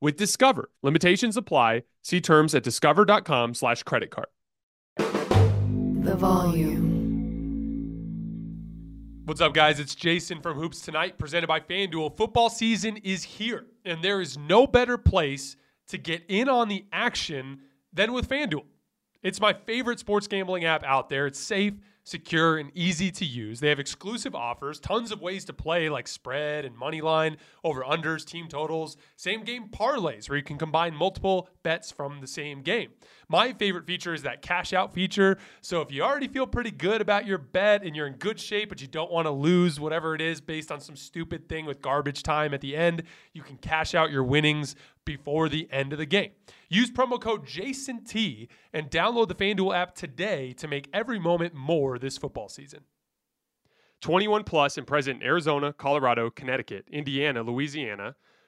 with Discover. Limitations apply. See terms at discover.com slash credit card. The volume. What's up, guys? It's Jason from Hoops Tonight, presented by FanDuel. Football season is here, and there is no better place to get in on the action than with FanDuel. It's my favorite sports gambling app out there. It's safe secure, and easy to use. They have exclusive offers, tons of ways to play like spread and money line, over unders, team totals, same game parlays where you can combine multiple bets from the same game. My favorite feature is that cash out feature. So if you already feel pretty good about your bet and you're in good shape, but you don't want to lose whatever it is based on some stupid thing with garbage time at the end, you can cash out your winnings before the end of the game. Use promo code JASONT and download the FanDuel app today to make every moment more this football season. 21 plus and present in Arizona, Colorado, Connecticut, Indiana, Louisiana,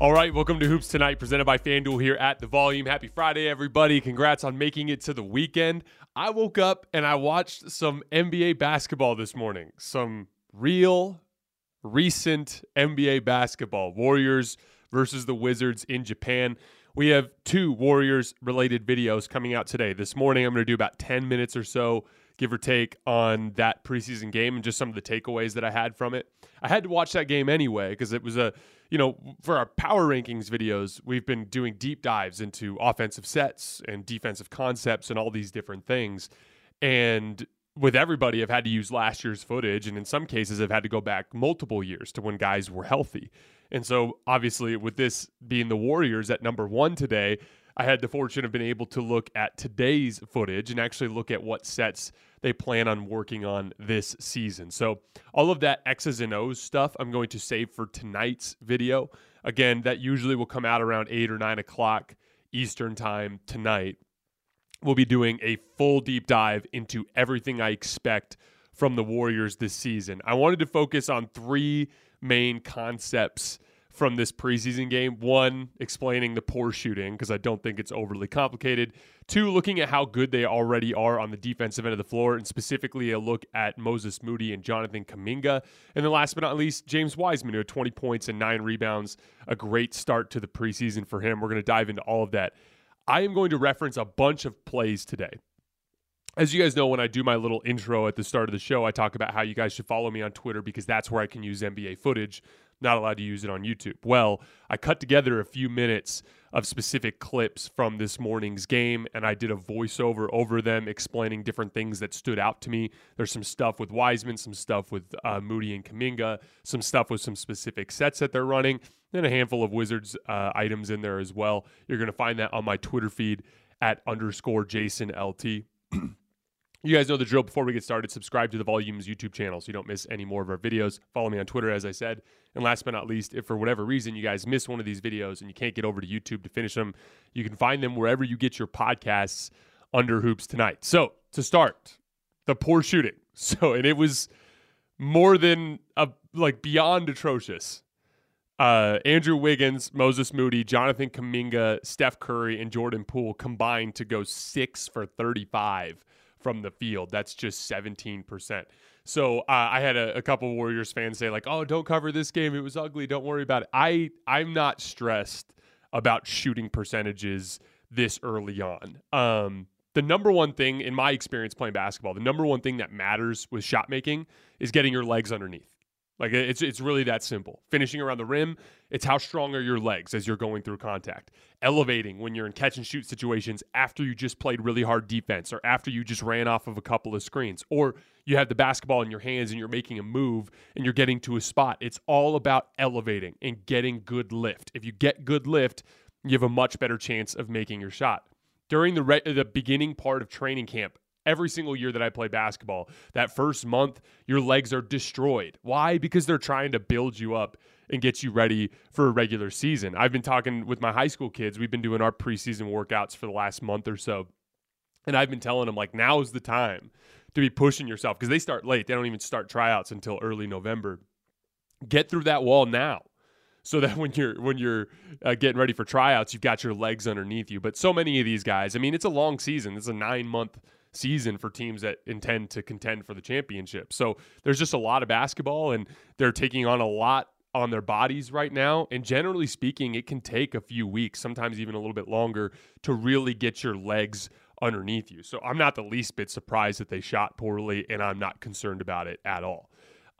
All right, welcome to Hoops Tonight, presented by FanDuel here at the Volume. Happy Friday, everybody. Congrats on making it to the weekend. I woke up and I watched some NBA basketball this morning. Some real, recent NBA basketball. Warriors versus the Wizards in Japan. We have two Warriors related videos coming out today. This morning, I'm going to do about 10 minutes or so give or take, on that preseason game and just some of the takeaways that I had from it. I had to watch that game anyway because it was a, you know, for our power rankings videos, we've been doing deep dives into offensive sets and defensive concepts and all these different things. And with everybody, I've had to use last year's footage, and in some cases, I've had to go back multiple years to when guys were healthy. And so, obviously, with this being the Warriors at number one today, I had the fortune of being able to look at today's footage and actually look at what sets they plan on working on this season. So, all of that X's and O's stuff I'm going to save for tonight's video. Again, that usually will come out around 8 or 9 o'clock Eastern time tonight. we'll be doing a full deep dive into everything I expect from the Warriors this season. I wanted to focus on three main concepts from this preseason game. One, explaining the poor shooting because I don't think it's overly complicated. Two, looking at how good they already are on the defensive end of the floor, and specifically a look at Moses Moody and Jonathan Kuminga. And then last but not least, James Wiseman, who had 20 points and nine rebounds. A great start to the preseason for him. We're going to dive into all of that. I am going to reference a bunch of plays today. As you guys know, when I do my little intro at the start of the show, I talk about how you guys should follow me on Twitter because that's where I can use NBA footage. Not allowed to use it on YouTube. Well, I cut together a few minutes of specific clips from this morning's game, and I did a voiceover over them explaining different things that stood out to me. There's some stuff with Wiseman, some stuff with uh, Moody and Kuminga, some stuff with some specific sets that they're running, and a handful of Wizards uh, items in there as well. You're going to find that on my Twitter feed at underscore Jason LT. You guys know the drill. Before we get started, subscribe to the Volumes YouTube channel so you don't miss any more of our videos. Follow me on Twitter, as I said. And last but not least, if for whatever reason you guys miss one of these videos and you can't get over to YouTube to finish them, you can find them wherever you get your podcasts under Hoops Tonight. So to start, the poor shooting. So, and it was more than a, like beyond atrocious. Uh, Andrew Wiggins, Moses Moody, Jonathan Kuminga, Steph Curry, and Jordan Poole combined to go six for 35 from the field. That's just 17%. So uh, I had a, a couple Warriors fans say like, "Oh, don't cover this game. It was ugly. Don't worry about it." I I'm not stressed about shooting percentages this early on. Um, the number one thing in my experience playing basketball, the number one thing that matters with shot making is getting your legs underneath. Like it's it's really that simple. Finishing around the rim, it's how strong are your legs as you're going through contact. Elevating when you're in catch and shoot situations after you just played really hard defense or after you just ran off of a couple of screens or you have the basketball in your hands and you're making a move and you're getting to a spot. It's all about elevating and getting good lift. If you get good lift, you have a much better chance of making your shot. During the re- the beginning part of training camp, every single year that I play basketball, that first month, your legs are destroyed. Why? Because they're trying to build you up and get you ready for a regular season. I've been talking with my high school kids. We've been doing our preseason workouts for the last month or so. And I've been telling them, like, now is the time to be pushing yourself because they start late. They don't even start tryouts until early November. Get through that wall now so that when you're when you're uh, getting ready for tryouts, you've got your legs underneath you. But so many of these guys, I mean, it's a long season. It's a nine month season for teams that intend to contend for the championship. So there's just a lot of basketball, and they're taking on a lot on their bodies right now. And generally speaking, it can take a few weeks, sometimes even a little bit longer, to really get your legs underneath you. So I'm not the least bit surprised that they shot poorly, and I'm not concerned about it at all.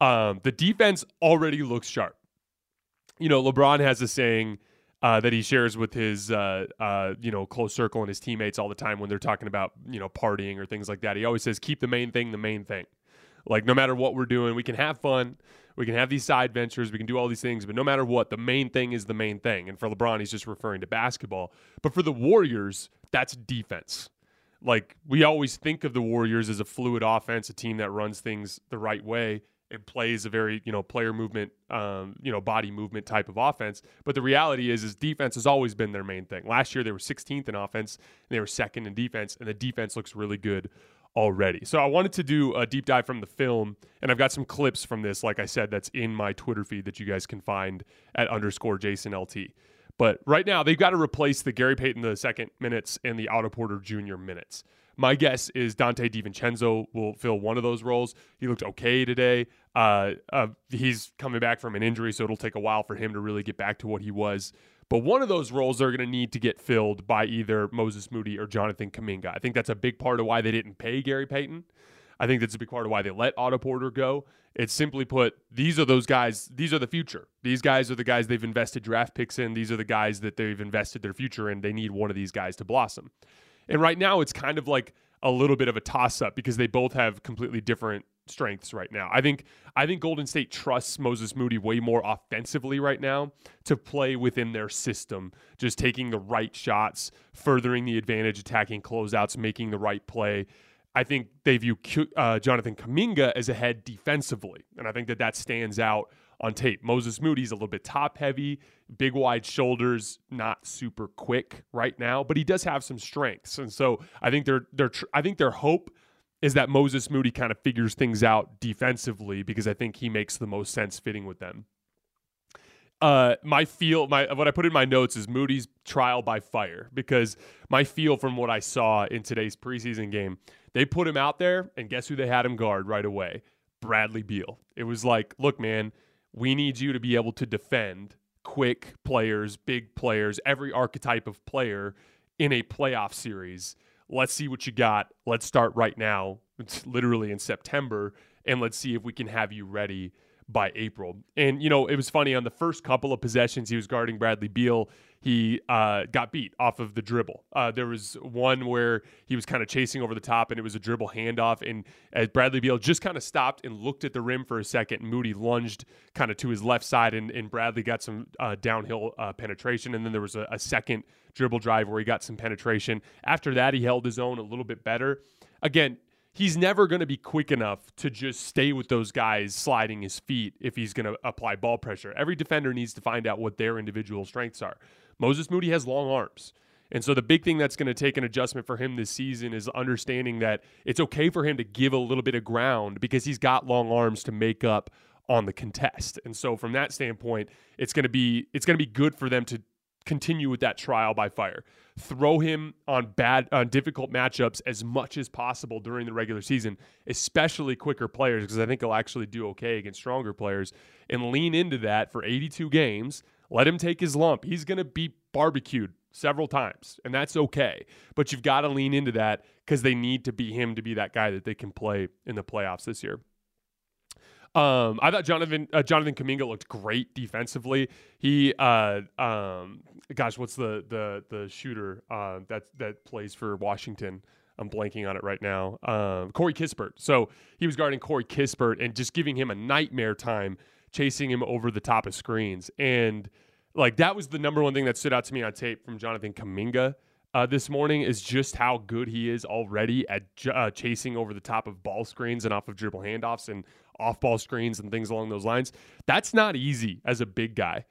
Um, the defense already looks sharp. You know, LeBron has a saying uh, that he shares with his uh, uh, you know close circle and his teammates all the time when they're talking about you know partying or things like that. He always says, "Keep the main thing the main thing." Like no matter what we're doing, we can have fun, we can have these side ventures, we can do all these things, but no matter what, the main thing is the main thing. And for LeBron, he's just referring to basketball. But for the Warriors, that's defense. Like we always think of the Warriors as a fluid offense, a team that runs things the right way it plays a very you know player movement um, you know body movement type of offense. But the reality is is defense has always been their main thing. Last year they were 16th in offense and they were second in defense and the defense looks really good already. So i wanted to do a deep dive from the film and i've got some clips from this like i said that's in my twitter feed that you guys can find at underscore jason lt but right now they've got to replace the gary payton the second minutes and the otto porter jr minutes my guess is Donte DiVincenzo will fill one of those roles. He looked okay today. Uh, uh, he's coming back from an injury, so it'll take a while for him to really get back to what he was. But one of those roles they're going to need to get filled by either Moses Moody or Jonathan Kuminga. I think that's a big part of why they didn't pay Gary Payton. I think that's a big part of why they let Otto Porter go. It's simply put, these are those guys, these are the future. These guys are the guys they've invested draft picks in. These are the guys that they've invested their future in. They need one of these guys to blossom. And right now, it's kind of like a little bit of a toss up because they both have completely different strengths right now. I think I think Golden State trusts Moses Moody way more offensively right now to play within their system, just taking the right shots, furthering the advantage, attacking closeouts, making the right play. I think they view uh, Jonathan Kuminga as ahead defensively, and I think that that stands out on tape. Moses Moody's a little bit top heavy, big wide shoulders, not super quick right now, but he does have some strengths. And so I think their their I think their hope is that Moses Moody kind of figures things out defensively because I think he makes the most sense fitting with them. Uh, my feel, my what I put in my notes is Moody's trial by fire because my feel from what I saw in today's preseason game, they put him out there and guess who they had him guard right away? Bradley Beal. It was like, look, man, we need you to be able to defend quick players, big players, every archetype of player in a playoff series. Let's see what you got. Let's start right now. It's literally in September, and let's see if we can have you ready by April. And, you know, it was funny on the first couple of possessions he was guarding Bradley Beal, he uh, got beat off of the dribble. Uh, there was one where he was kind of chasing over the top and it was a dribble handoff. And as Bradley Beal just kind of stopped and looked at the rim for a second, Moody lunged kind of to his left side and, and Bradley got some uh, downhill uh, penetration. And then there was a, a second dribble drive where he got some penetration. After that, he held his own a little bit better. Again, he's never going to be quick enough to just stay with those guys sliding his feet if he's going to apply ball pressure. Every defender needs to find out what their individual strengths are. Moses Moody has long arms. And so the big thing that's going to take an adjustment for him this season is understanding that it's okay for him to give a little bit of ground because he's got long arms to make up on the contest. And so from that standpoint, it's going to be it's going to be good for them to continue with that trial by fire. Throw him on bad, on difficult matchups as much as possible during the regular season, especially quicker players, because I think he'll actually do okay against stronger players. And lean into that for 82 games. Let him take his lump. He's going to be barbecued several times, and that's okay. But you've got to lean into that because they need to be him to be that guy that they can play in the playoffs this year. Um, I thought Jonathan uh, Jonathan Kuminga looked great defensively. He, uh, um, gosh, what's the the the shooter uh, that that plays for Washington? I'm blanking on it right now. Um, Corey Kispert. So he was guarding Corey Kispert and just giving him a nightmare time, chasing him over the top of screens. And like that was the number one thing that stood out to me on tape from Jonathan Kuminga. Uh, this morning is just how good he is already at uh, chasing over the top of ball screens and off of dribble handoffs and off ball screens and things along those lines. That's not easy as a big guy.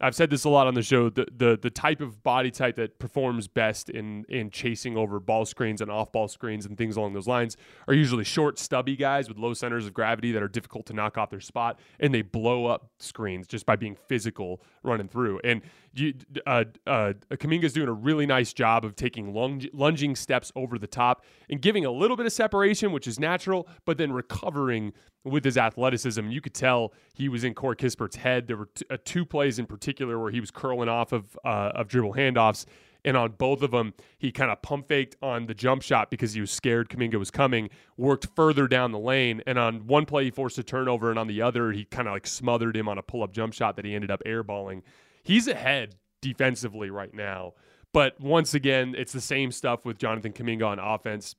I've said this a lot on the show. The, the the type of body type that performs best in in chasing over ball screens and off ball screens and things along those lines are usually short, stubby guys with low centers of gravity that are difficult to knock off their spot, and they blow up screens just by being physical running through. And you, uh, uh, Kuminga's doing a really nice job of taking lunging steps over the top and giving a little bit of separation, which is natural, but then recovering with his athleticism. You could tell he was in Corey Kispert's head. There were t- uh, two plays in particular where he was curling off of uh, of dribble handoffs. And on both of them, he kind of pump faked on the jump shot because he was scared Kuminga was coming, worked further down the lane. And on one play, he forced a turnover. And on the other, he kind of like smothered him on a pull up jump shot that he ended up airballing. He's ahead defensively right now. But once again, it's the same stuff with Jonathan Kuminga on offense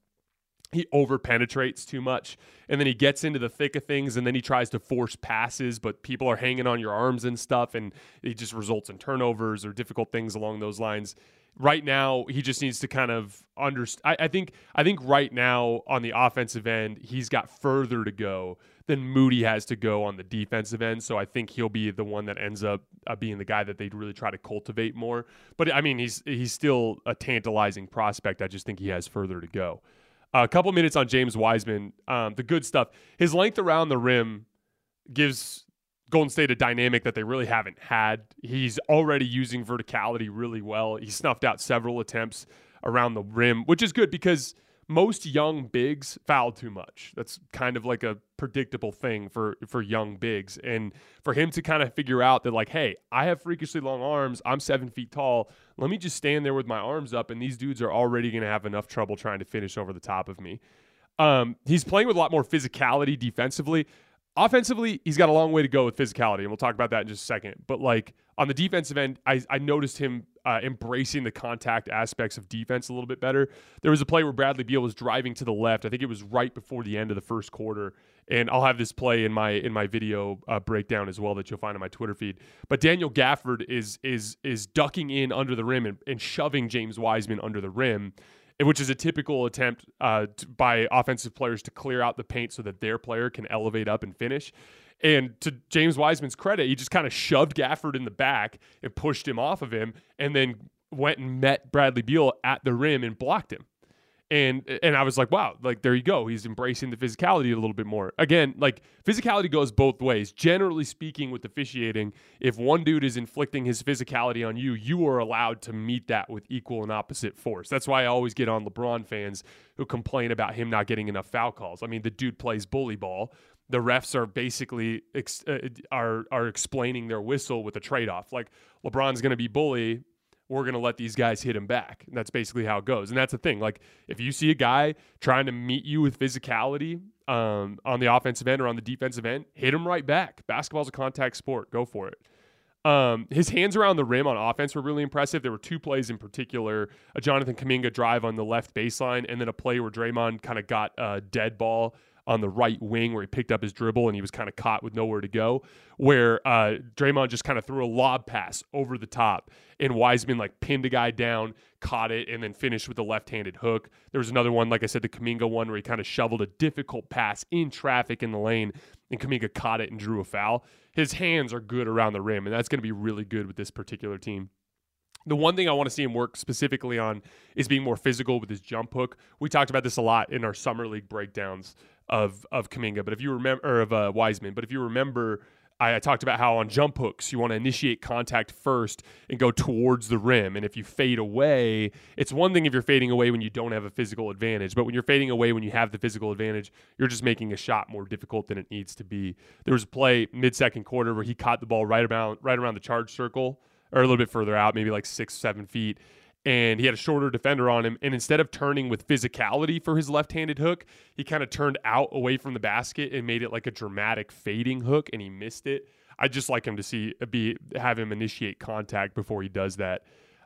he over penetrates too much and then he gets into the thick of things and then he tries to force passes but people are hanging on your arms and stuff and it just results in turnovers or difficult things along those lines. Right now he just needs to kind of understand I, I think i think right now on the offensive end he's got further to go than moody has to go on the defensive end so i think he'll be the one that ends up uh, being the guy that they'd really try to cultivate more. But i mean he's he's still a tantalizing prospect i just think he has further to go a couple minutes on James Wiseman. Um, the good stuff. His length around the rim gives Golden State a dynamic that they really haven't had. He's already using verticality really well. He snuffed out several attempts around the rim, which is good because most young bigs foul too much. That's kind of like a predictable thing for for young bigs, and for him to kind of figure out that like, hey, I have freakishly long arms. I'm seven feet tall. Let me just stand there with my arms up, and these dudes are already going to have enough trouble trying to finish over the top of me. Um, he's playing with a lot more physicality defensively. Offensively, he's got a long way to go with physicality, and we'll talk about that in just a second. But like on the defensive end, I, I noticed him uh, embracing the contact aspects of defense a little bit better. There was a play where Bradley Beal was driving to the left. I think it was right before the end of the first quarter, and I'll have this play in my in my video uh, breakdown as well that you'll find on my Twitter feed. But Daniel Gafford is is is ducking in under the rim and, and shoving James Wiseman under the rim which is a typical attempt uh, to, by offensive players to clear out the paint so that their player can elevate up and finish. And to James Wiseman's credit, he just kind of shoved Gafford in the back and pushed him off of him, and then went and met Bradley Beal at the rim and blocked him and and I was like, wow, like there you go. He's embracing the physicality a little bit more. Again, like physicality goes both ways. Generally speaking, with officiating, if one dude is inflicting his physicality on you, you are allowed to meet that with equal and opposite force. That's why I always get on LeBron fans who complain about him not getting enough foul calls. I mean, the dude plays bully ball. The refs are basically ex- uh, are are explaining their whistle with a trade off. Like LeBron's going to be bully we're going to let these guys hit him back. And that's basically how it goes. And that's the thing. Like, if you see a guy trying to meet you with physicality um, on the offensive end or on the defensive end, hit him right back. Basketball's a contact sport. Go for it. Um, his hands around the rim on offense were really impressive. There were two plays in particular a Jonathan Kuminga drive on the left baseline, and then a play where Draymond kind of got a dead ball on the right wing where he picked up his dribble and he was kind of caught with nowhere to go. Where uh, Draymond just kind of threw a lob pass over the top and Wiseman like pinned a guy down, caught it, and then finished with a left-handed hook. There was another one, like I said, the Kuminga one where he kind of shoveled a difficult pass in traffic in the lane, and Kuminga caught it and drew a foul. His hands are good around the rim, and that's going to be really good with this particular team. The one thing I want to see him work specifically on is being more physical with his jump hook. We talked about this a lot in our summer league breakdowns of of Kuminga, but if you remember, or of uh, Wiseman, but if you remember, I, I, talked about how on jump hooks you want to initiate contact first and go towards the rim, and if you fade away, it's one thing if you're fading away when you don't have a physical advantage, but when you're fading away when you have the physical advantage, you're just making a shot more difficult than it needs to be. There was a play mid second quarter where he caught the ball right around right around the charge circle or a little bit further out, maybe like six, seven feet. And he had a shorter defender on him. And instead of turning with physicality for his left handed hook, he kind of turned out away from the basket and made it like a dramatic fading hook and he missed it. I just like him to see be have him initiate contact before he does that.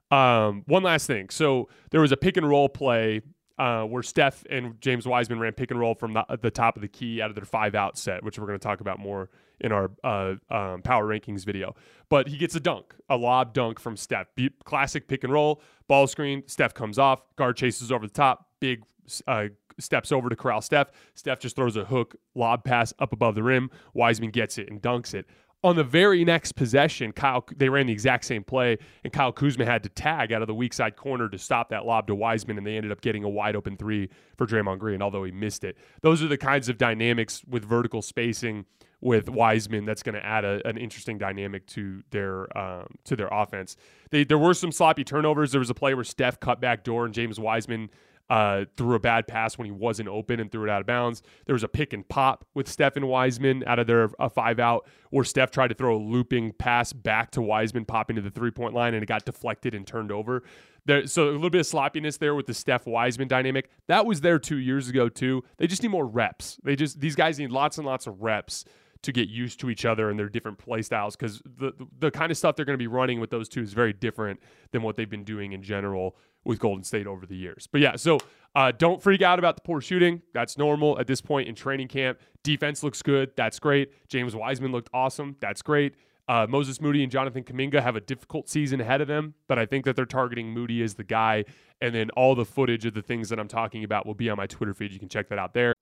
Um, one last thing. So there was a pick and roll play uh, where Steph and James Wiseman ran pick and roll from the, the, top of the key out of their five out set, which we're going to talk about more in our uh, um, power rankings video. But he gets a dunk, a lob dunk from Steph. Be- classic pick and roll, ball screen. Steph comes off, guard chases over the top, big uh, steps over to corral Steph. Steph just throws a hook lob pass up above the rim. Wiseman gets it and dunks it. On the very next possession, Kyle they ran the exact same play, and Kyle Kuzma had to tag out of the weak side corner to stop that lob to Wiseman, and they ended up getting a wide open three for Draymond Green, although he missed it. Those are the kinds of dynamics with vertical spacing with Wiseman that's going to add a, an interesting dynamic to their um, to their offense. They, there were some sloppy turnovers. There was a play where Steph cut back door and James Wiseman uh, threw a bad pass when he wasn't open and threw it out of bounds. There was a pick and pop with Steph and Wiseman out of their uh, five out, where Steph tried to throw a looping pass back to Wiseman, pop into the three point line, and it got deflected and turned over. There, so a little bit of sloppiness there with the Steph Wiseman dynamic. That was there two years ago too. They just need more reps. They just these guys need lots and lots of reps to get used to each other and their different play styles because the, the, kind of stuff they're going to be running with those two is very different than what they've been doing in general with Golden State over the years. But yeah, so uh, don't freak out about the poor shooting. That's normal at this point in training camp. Defense looks good. That's great. James Wiseman looked awesome. That's great. Uh, Moses Moody and Jonathan Kuminga have a difficult season ahead of them, but I think that they're targeting Moody as the guy. And then all the footage of the things that I'm talking about will be on my Twitter feed. You can check that out there.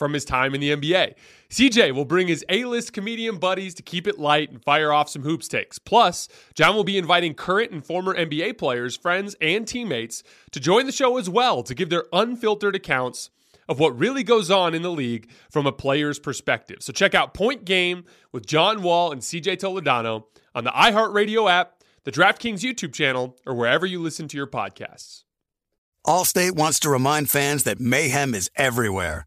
from his time in the NBA. CJ will bring his A list comedian buddies to keep it light and fire off some hoops takes. Plus, John will be inviting current and former NBA players, friends, and teammates to join the show as well to give their unfiltered accounts of what really goes on in the league from a player's perspective. So check out Point Game with John Wall and CJ Toledano on the iHeartRadio app, the DraftKings YouTube channel, or wherever you listen to your podcasts. Allstate wants to remind fans that mayhem is everywhere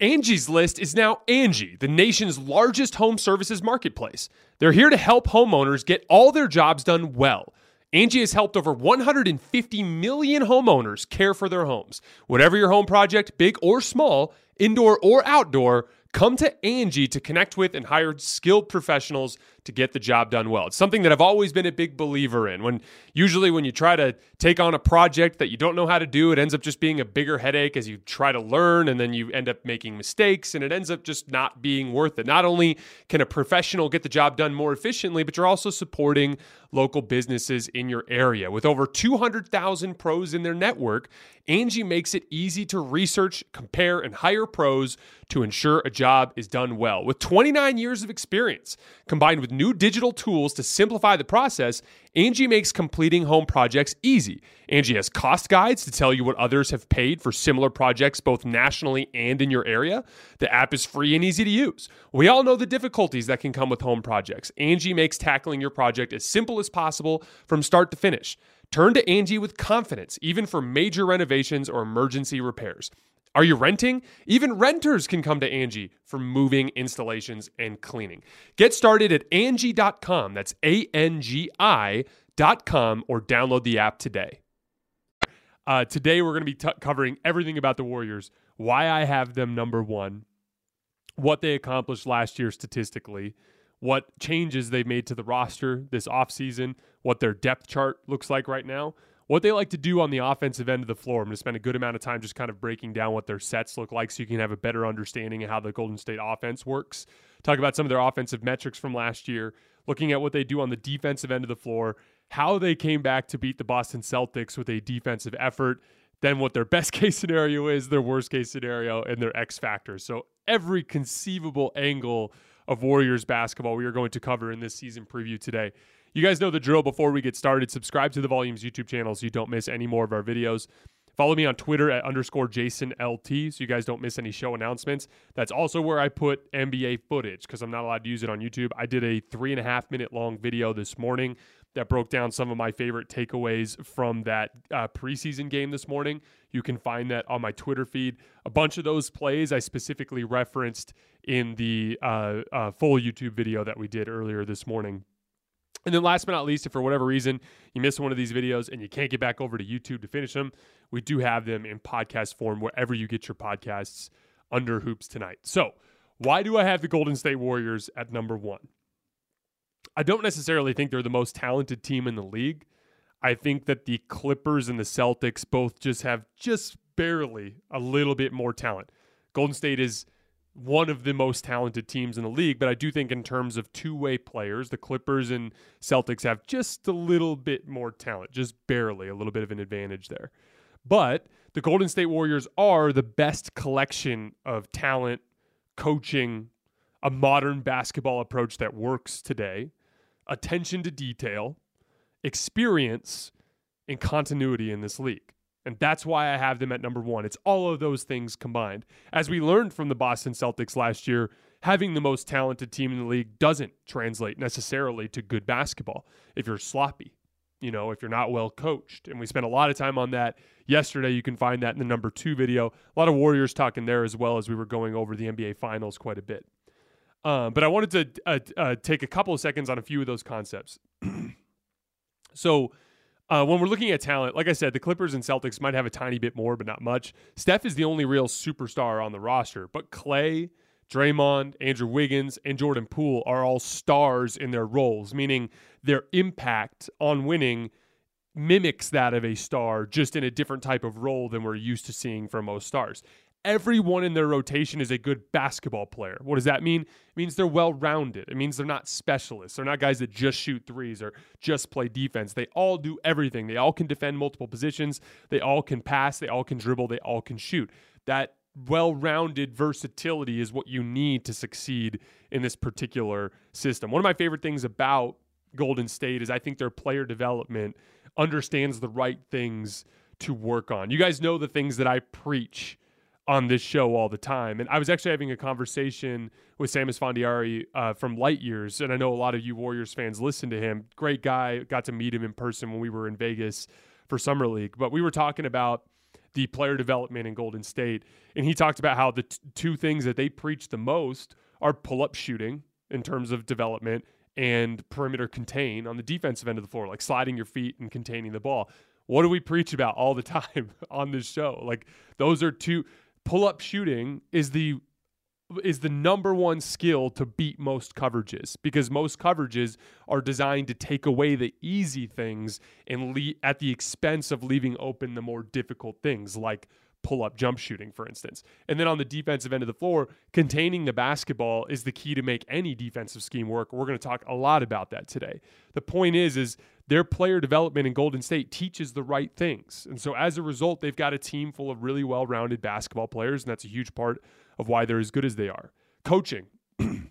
Angie's List is now Angie, the nation's largest home services marketplace. They're here to help homeowners get all their jobs done well. Angie has helped over 150 million homeowners care for their homes. Whatever your home project, big or small, indoor or outdoor, come to Angie to connect with and hire skilled professionals to get the job done well. It's something that I've always been a big believer in. When usually when you try to take on a project that you don't know how to do, it ends up just being a bigger headache as you try to learn and then you end up making mistakes and it ends up just not being worth it. Not only can a professional get the job done more efficiently, but you're also supporting local businesses in your area. With over 200,000 pros in their network, Angie makes it easy to research, compare, and hire pros to ensure a job is done well. With 29 years of experience, combined with new digital tools to simplify the process, Angie makes completing home projects easy. Angie has cost guides to tell you what others have paid for similar projects both nationally and in your area. The app is free and easy to use. We all know the difficulties that can come with home projects. Angie makes tackling your project as simple as possible from start to finish. Turn to Angie with confidence, even for major renovations or emergency repairs. Are you renting? Even renters can come to Angie for moving, installations, and cleaning. Get started at Angie.com. That's A N G I.com or download the app today. Uh, today, we're going to be t- covering everything about the Warriors, why I have them number one, what they accomplished last year statistically, what changes they've made to the roster this offseason, what their depth chart looks like right now, what they like to do on the offensive end of the floor. I'm going to spend a good amount of time just kind of breaking down what their sets look like so you can have a better understanding of how the Golden State offense works. Talk about some of their offensive metrics from last year, looking at what they do on the defensive end of the floor, how they came back to beat the Boston Celtics with a defensive effort, then what their best case scenario is, their worst case scenario, and their X factors. So every conceivable angle of Warriors basketball we are going to cover in this season preview today. You guys know the drill before we get started. Subscribe to the Volumes YouTube channel so you don't miss any more of our videos. Follow me on Twitter at underscore Jason LT so you guys don't miss any show announcements. That's also where I put NBA footage because I'm not allowed to use it on YouTube. I did a three and a half minute long video this morning that broke down some of my favorite takeaways from that uh, preseason game this morning. You can find that on my Twitter feed. A bunch of those plays I specifically referenced in the uh, uh, full YouTube video that we did earlier this morning. And then last but not least, if for whatever reason you miss one of these videos and you can't get back over to YouTube to finish them, we do have them in podcast form wherever you get your podcasts under Hoops Tonight. So, why do I have the Golden State Warriors at number one? I don't necessarily think they're the most talented team in the league. I think that the Clippers and the Celtics both just have just barely a little bit more talent. Golden State is one of the most talented teams in the league, but I do think in terms of two-way players, the Clippers and Celtics have just a little bit more talent, just barely a little bit of an advantage there. But the Golden State Warriors are the best collection of talent, coaching, a modern basketball approach that works today, attention to detail, experience, and continuity in this league. And that's why I have them at number one. It's all of those things combined. As we learned from the Boston Celtics last year, having the most talented team in the league doesn't translate necessarily to good basketball if you're sloppy, you know, if you're not well coached. And we spent a lot of time on that yesterday. You can find that in the number two video. A lot of Warriors talking there as well as we were going over the NBA Finals quite a bit. Um, but I wanted to uh, uh, take a couple of seconds on a few of those concepts. so, uh, when we're looking at talent, like I said, the Clippers and Celtics might have a tiny bit more, but not much. Steph is the only real superstar on the roster, but Clay, Draymond, Andrew Wiggins, and Jordan Poole are all stars in their roles, meaning their impact on winning mimics that of a star, just in a different type of role than we're used to seeing from most stars everyone in their rotation is a good basketball player. What does that mean? It means they're well rounded. It means they're not specialists. They're not guys that just shoot threes or just play defense. They all do everything. They all can defend multiple positions. They all can pass. They all can dribble. They all can shoot. That well rounded versatility is what you need to succeed in this particular system. One of my favorite things about Golden State is I think their player development understands the right things to work on. You guys know the things that I preach on this show all the time. And I was actually having a conversation with Sam Fondiari uh, from Light Years, and I know a lot of you Warriors fans listen to him. Great guy. Got to meet him in person when we were in Vegas for Summer League. But we were talking about the player development in Golden State, and he talked about how the t- two things that they preach the most are pull up shooting in terms of development and perimeter contain on the defensive end of the floor, like sliding your feet and containing the ball. What do we preach about all the time on this show? Like those are two pull up shooting is the is the number one skill to beat most coverages because most coverages are designed to take away the easy things and le- at the expense of leaving open the more difficult things like pull up jump shooting for instance. And then on the defensive end of the floor, containing the basketball is the key to make any defensive scheme work. We're going to talk a lot about that today. The point is is their player development in Golden State teaches the right things. And so as a result, they've got a team full of really well-rounded basketball players and that's a huge part of why they're as good as they are. Coaching.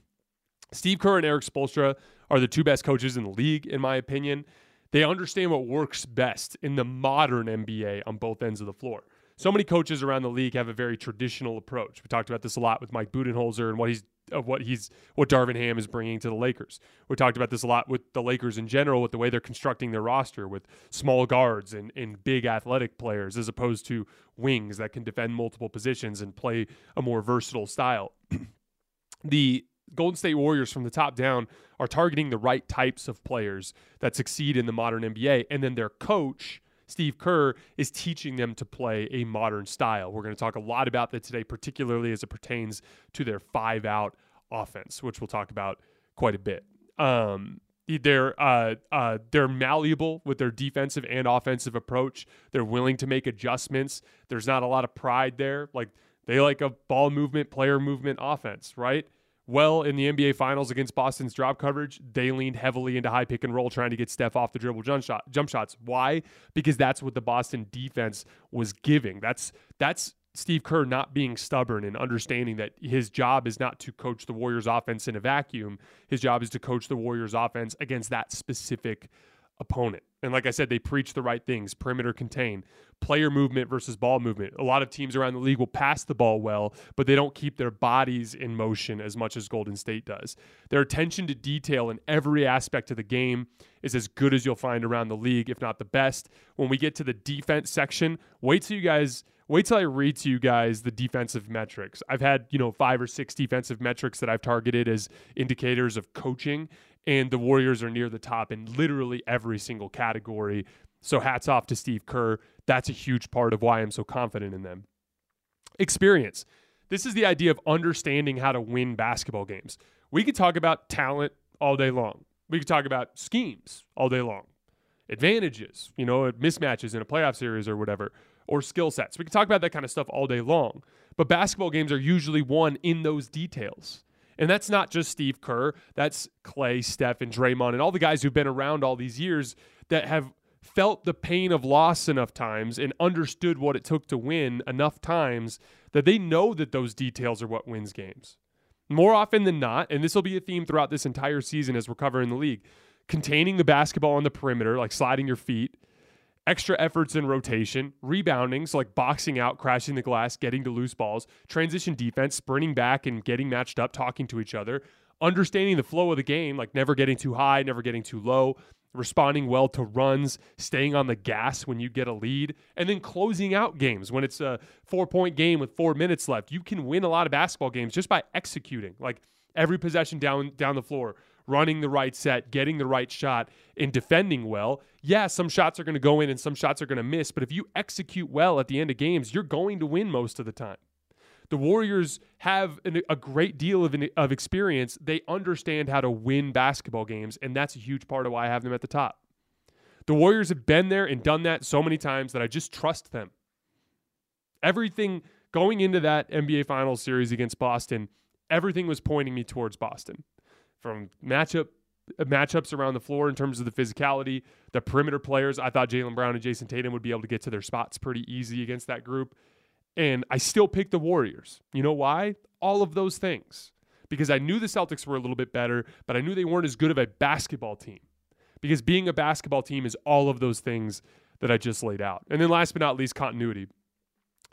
Steve Kerr and Erik Spoelstra are the two best coaches in the league, in my opinion. They understand what works best in the modern NBA on both ends of the floor. So many coaches around the league have a very traditional approach. We talked about this a lot with Mike Budenholzer and what he's of what he's what Darvin Ham is bringing to the Lakers. We talked about this a lot with the Lakers in general, with the way they're constructing their roster with small guards and, and big athletic players as opposed to wings that can defend multiple positions and play a more versatile style. the Golden State Warriors from the top down are targeting the right types of players that succeed in the modern NBA, and then their coach Steve Kerr is teaching them to play a modern style. We're going to talk a lot about that today, particularly as it pertains to their five out offense, which we'll talk about quite a bit. Um, they're uh, uh, they're malleable with their defensive and offensive approach. They're willing to make adjustments. There's not a lot of pride there. Like they like a ball movement, player movement offense, right? Well in the NBA Finals against Boston's drop coverage, they leaned heavily into high pick and roll, trying to get Steph off the dribble jump shot jump shots. Why? Because that's what the Boston defense was giving. That's that's Steve Kerr not being stubborn and understanding that his job is not to coach the Warriors offense in a vacuum. His job is to coach the Warriors offense against that specific opponent. And like I said, they preach the right things perimeter contain, player movement versus ball movement. A lot of teams around the league will pass the ball well, but they don't keep their bodies in motion as much as Golden State does. Their attention to detail in every aspect of the game is as good as you'll find around the league, if not the best. When we get to the defense section, wait till you guys wait till I read to you guys the defensive metrics. I've had, you know, five or six defensive metrics that I've targeted as indicators of coaching, and the Warriors are near the top in literally every single category. So hats off to Steve Kerr. That's a huge part of why I'm so confident in them. Experience. This is the idea of understanding how to win basketball games. We could talk about talent all day long. We could talk about schemes all day long. Advantages, you know, mismatches in a playoff series or whatever, or skill sets. We could talk about that kind of stuff all day long. But basketball games are usually won in those details. And that's not just Steve Kerr, that's Clay, Steph, and Draymond, and all the guys who've been around all these years that have felt the pain of loss enough times and understood what it took to win enough times that they know that those details are what wins games. More often than not, and this will be a theme throughout this entire season as we're covering the league, containing the basketball on the perimeter, like sliding your feet, extra efforts in rotation, rebounding, so like boxing out, crashing the glass, getting to loose balls, transition defense, sprinting back and getting matched up, talking to each other, understanding the flow of the game, like never getting too high, never getting too low, responding well to runs, staying on the gas when you get a lead, and then closing out games when it's a four point game with four minutes left. You can win a lot of basketball games just by executing, like every possession down down the floor, running the right set, getting the right shot, and defending well. Yeah, some shots are going to go in and some shots are going to miss, but if you execute well at the end of games, you're going to win most of the time. The Warriors have an, a great deal of, of experience. They understand how to win basketball games, and that's a huge part of why I have them at the top. The Warriors have been there and done that so many times that I just trust them. Everything going into that NBA Finals series against Boston, everything was pointing me towards Boston from matchup matchups around the floor in terms of the physicality, the perimeter players. I thought Jaylen Brown and Jayson Tatum would be able to get to their spots pretty easy against that group. And I still picked the Warriors. You know why? All of those things. Because I knew the Celtics were a little bit better, but I knew they weren't as good of a basketball team. Because being a basketball team is all of those things that I just laid out. And then last but not least, continuity.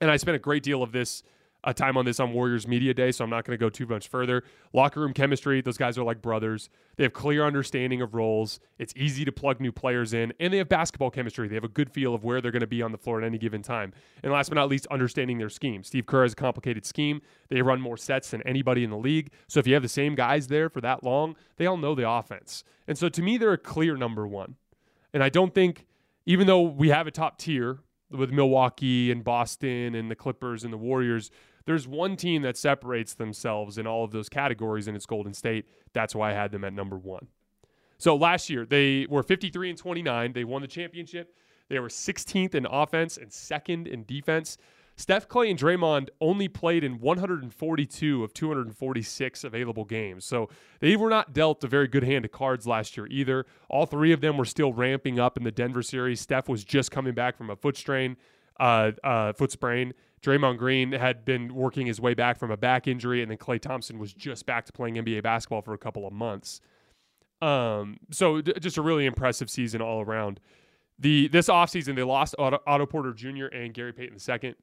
And I spent a great deal of this uh, time on this on Warriors Media Day, so I'm not going to go too much further. Locker room chemistry, those guys are like brothers. They have clear understanding of roles. It's easy to plug new players in, and they have basketball chemistry. They have a good feel of where they're going to be on the floor at any given time. And last but not least, understanding their scheme. Steve Kerr has a complicated scheme. They run more sets than anybody in the league. So if you have the same guys there for that long, they all know the offense. And so to me, they're a clear number one. And I don't think, even though we have a top tier with Milwaukee and Boston and the Clippers and the Warriors, there's one team that separates themselves in all of those categories, and it's Golden State. That's why I had them at number one. So last year, they were 53 and 29. They won the championship. They were 16th in offense and second in defense. Steph Clay and Draymond only played in 142 of 246 available games. So they were not dealt a very good hand of cards last year either. All three of them were still ramping up in the Denver series. Steph was just coming back from a foot strain, uh, uh, foot sprain. Draymond Green had been working his way back from a back injury, and then Klay Thompson was just back to playing NBA basketball for a couple of months. Um, so d- just a really impressive season all around. The this offseason, they lost Otto, Otto Porter Jr. and Gary Payton II.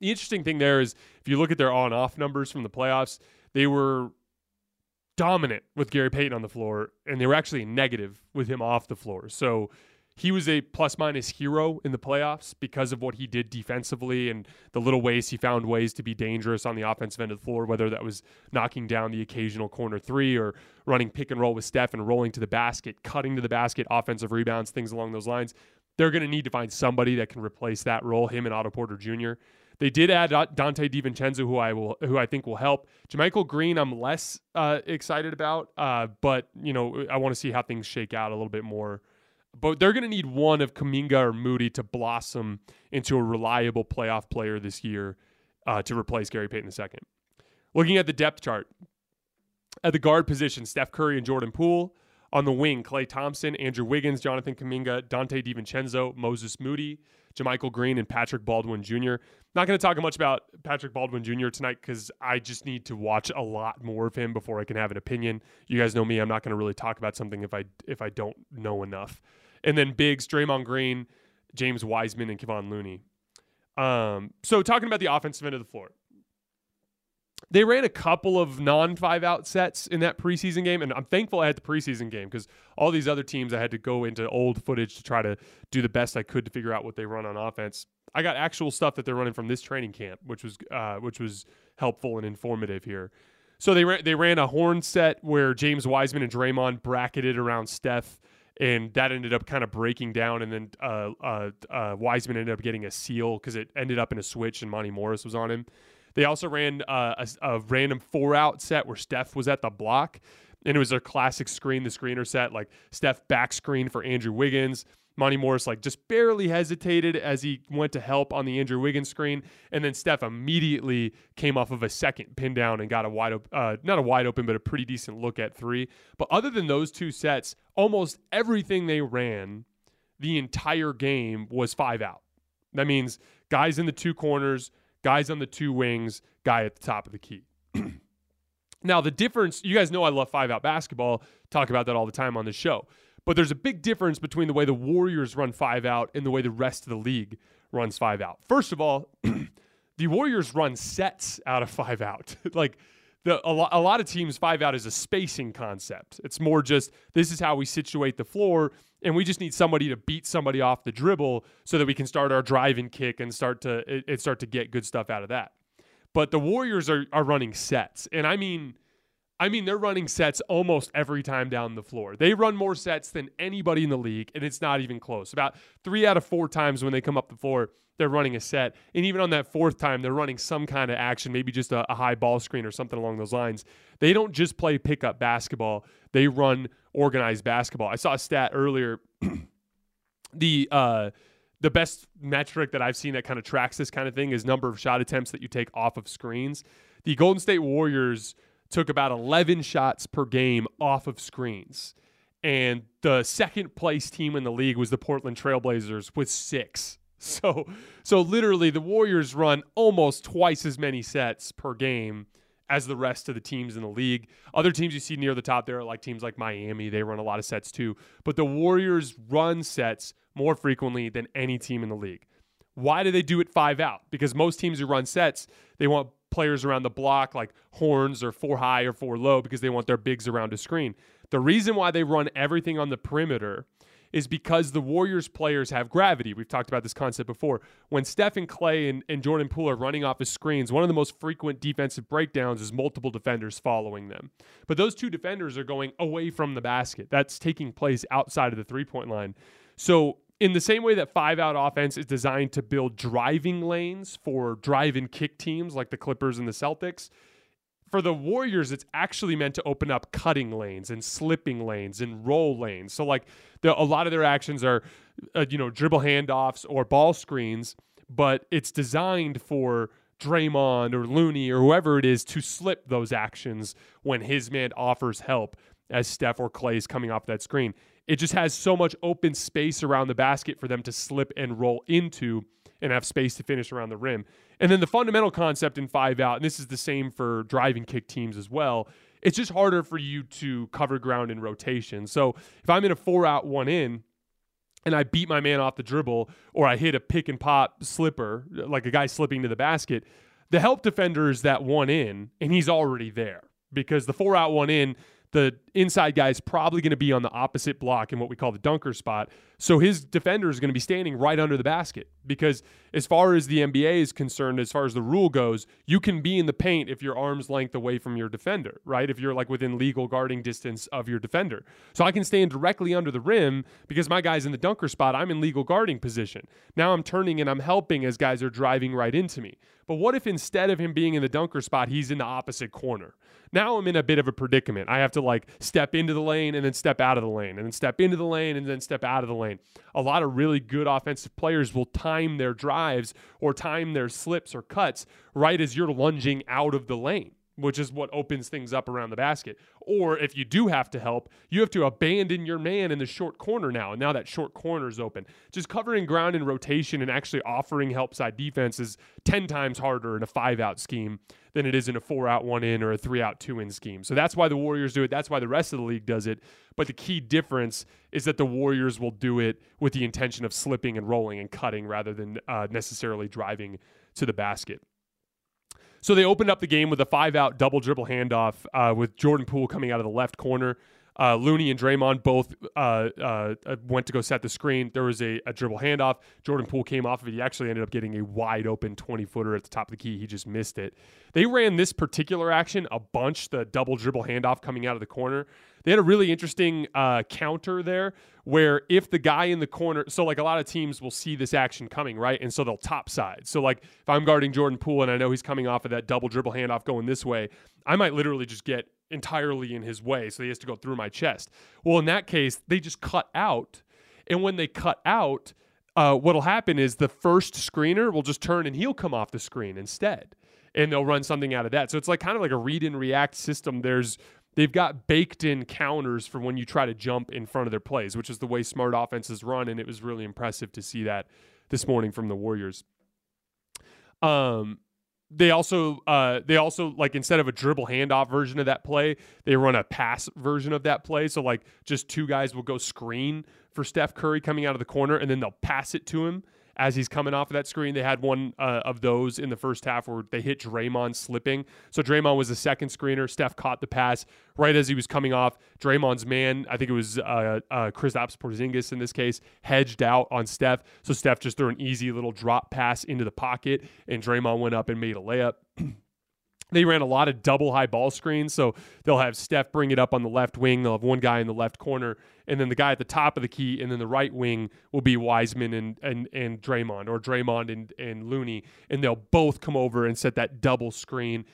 The interesting thing there is if you look at their on off numbers from the playoffs, they were dominant with Gary Payton on the floor, and they were actually negative with him off the floor. So he was a plus minus hero in the playoffs because of what he did defensively and the little ways he found ways to be dangerous on the offensive end of the floor, whether that was knocking down the occasional corner three or running pick and roll with Steph and rolling to the basket, cutting to the basket, offensive rebounds, things along those lines. They're going to need to find somebody that can replace that role, him and Otto Porter Jr. They did add Donte DiVincenzo, who I will, who I think will help. JaMychal Green, I'm less uh, excited about, uh, but you know, I want to see how things shake out a little bit more but they're going to need one of Kuminga or Moody to blossom into a reliable playoff player this year uh, to replace Gary Payton II. Looking at the depth chart, at the guard position, Steph Curry and Jordan Poole. On the wing, Klay Thompson, Andrew Wiggins, Jonathan Kuminga, Donte DiVincenzo, Moses Moody, JaMychal Green, and Patrick Baldwin Jr. Not going to talk much about Patrick Baldwin Jr. tonight because I just need to watch a lot more of him before I can have an opinion. You guys know me; I'm not going to really talk about something if I if I don't know enough and then bigs Draymond Green, James Wiseman, and Kevon Looney. Um, so talking about the offensive end of the floor, they ran a couple of non five out sets in that preseason game, and I'm thankful I had the preseason game because all these other teams I had to go into old footage to try to do the best I could to figure out what they run on offense. I got actual stuff that they're running from this training camp, which was uh, which was helpful and informative here. So they ran they ran a horn set where James Wiseman and Draymond bracketed around Steph and that ended up kind of breaking down. And then uh, uh, uh, Wiseman ended up getting a seal because it ended up in a switch, and Monte Morris was on him. They also ran uh, a, a, random four out set where Steph was at the block, and it was a classic screen the screener set, like Steph back screen for Andrew Wiggins. Monte Morris like just barely hesitated as he went to help on the Andrew Wiggins screen, and then Steph immediately came off of a second pin down and got a wide open, uh, not a wide open, but a pretty decent look at three. But other than those two sets, almost everything they ran the entire game was five out. That means guys in the two corners, guys on the two wings, guy at the top of the key. now the difference, you guys know I love five out basketball. Talk about that all the time on the show. But there's a big difference between the way the Warriors run five out and the way the rest of the league runs five out. First of all, the Warriors run sets out of five out. like the a, lo- a lot of teams five out is a spacing concept. It's more just this is how we situate the floor and we just need somebody to beat somebody off the dribble so that we can start our drive and kick and start to it, it start to get good stuff out of that. But the Warriors are are running sets. And I mean I mean, they're running sets almost every time down the floor. They run more sets than anybody in the league, and it's not even close. About three out of four times when they come up the floor, they're running a set. And even on that fourth time, they're running some kind of action, maybe just a, a high ball screen or something along those lines. They don't just play pickup basketball, they run organized basketball. I saw a stat earlier. the, uh, the best metric that I've seen that kind of tracks this kind of thing is number of shot attempts that you take off of screens. The Golden State Warriors took about 11 shots per game off of screens. And the second place team in the league was the Portland Trailblazers with six. So, so literally, the Warriors run almost twice as many sets per game as the rest of the teams in the league. Other teams you see near the top there are like teams like Miami. They run a lot of sets too. But the Warriors run sets more frequently than any team in the league. Why do they do it five out? Because most teams who run sets, they want players around the block like horns or four high or four low because they want their bigs around a screen. The reason why they run everything on the perimeter is because the Warriors players have gravity. We've talked about this concept before. When Steph and Klay and, and Jordan Poole are running off of screens, one of the most frequent defensive breakdowns is multiple defenders following them. But those two defenders are going away from the basket. That's taking place outside of the three point line. So in the same way that five out offense is designed to build driving lanes for drive and kick teams like the Clippers and the Celtics, for the Warriors, it's actually meant to open up cutting lanes and slipping lanes and roll lanes. So, like, the, a lot of their actions are, uh, you know, dribble handoffs or ball screens, but it's designed for Draymond or Looney or whoever it is to slip those actions when his man offers help as Steph or Klay is coming off that screen. It just has so much open space around the basket for them to slip and roll into and have space to finish around the rim. And then the fundamental concept in five out, and this is the same for driving kick teams as well, it's just harder for you to cover ground in rotation. So if I'm in a four out, one in, and I beat my man off the dribble, or I hit a pick and pop slipper, like a guy slipping to the basket, the help defender is that one in, and he's already there because the four out, one in, the inside guy is probably going to be on the opposite block in what we call the dunker spot. So his defender is going to be standing right under the basket because, as far as the NBA is concerned, as far as the rule goes, you can be in the paint if you're arm's length away from your defender, right? If you're like within legal guarding distance of your defender. So I can stand directly under the rim because my guy's in the dunker spot. I'm in legal guarding position. Now I'm turning and I'm helping as guys are driving right into me. But what if instead of him being in the dunker spot, he's in the opposite corner? Now I'm in a bit of a predicament. I have to like step into the lane and then step out of the lane and then step into the lane and then step out of the lane. A lot of really good offensive players will time their drives or time their slips or cuts right as you're lunging out of the lane which is what opens things up around the basket. Or if you do have to help, you have to abandon your man in the short corner now. And now that short corner is open. Just covering ground in rotation and actually offering help side defense is 10 times harder in a five out scheme than it is in a four out, one in, or a three out, two in scheme. So that's why the Warriors do it. That's why the rest of the league does it. But the key difference is that the Warriors will do it with the intention of slipping and rolling and cutting rather than uh, necessarily driving to the basket. So they opened up the game with a five out double dribble handoff uh, with Jordan Poole coming out of the left corner. Uh, Looney and Draymond both uh, uh, uh, went to go set the screen. There was a, a, dribble handoff. Jordan Poole came off of it. He actually ended up getting a wide open 20 footer at the top of the key. He just missed it. They ran this particular action a bunch, the double dribble handoff coming out of the corner. They had a really interesting uh, counter there where if the guy in the corner, so like a lot of teams will see this action coming, right? And so they'll top side. So like if I'm guarding Jordan Poole and I know he's coming off of that double dribble handoff going this way, I might literally just get entirely in his way. So he has to go through my chest. Well, in that case, they just cut out. And when they cut out, uh, what'll happen is the first screener will just turn and he'll come off the screen instead. And they'll run something out of that. So it's like kind of like a read and react system. There's they've got baked in counters for when you try to jump in front of their plays, which is the way smart offenses run. And it was really impressive to see that this morning from the Warriors. Um, they also uh, they also like instead of a dribble handoff version of that play, they run a pass version of that play. So like just two guys will go screen for Steph Curry coming out of the corner, and then they'll pass it to him as he's coming off of that screen. They had one uh, of those in the first half where they hit Draymond slipping. So Draymond was the second screener. Steph caught the pass right as he was coming off. Draymond's man, I think it was uh, uh, Kristaps Porzingis in this case, hedged out on Steph. So Steph just threw an easy little drop pass into the pocket, and Draymond went up and made a layup. They ran a lot of double high ball screens. So they'll have Steph bring it up on the left wing. They'll have one guy in the left corner, and then the guy at the top of the key, and then the right wing will be Wiseman and and, and Draymond or Draymond and, and Looney. And they'll both come over and set that double screen.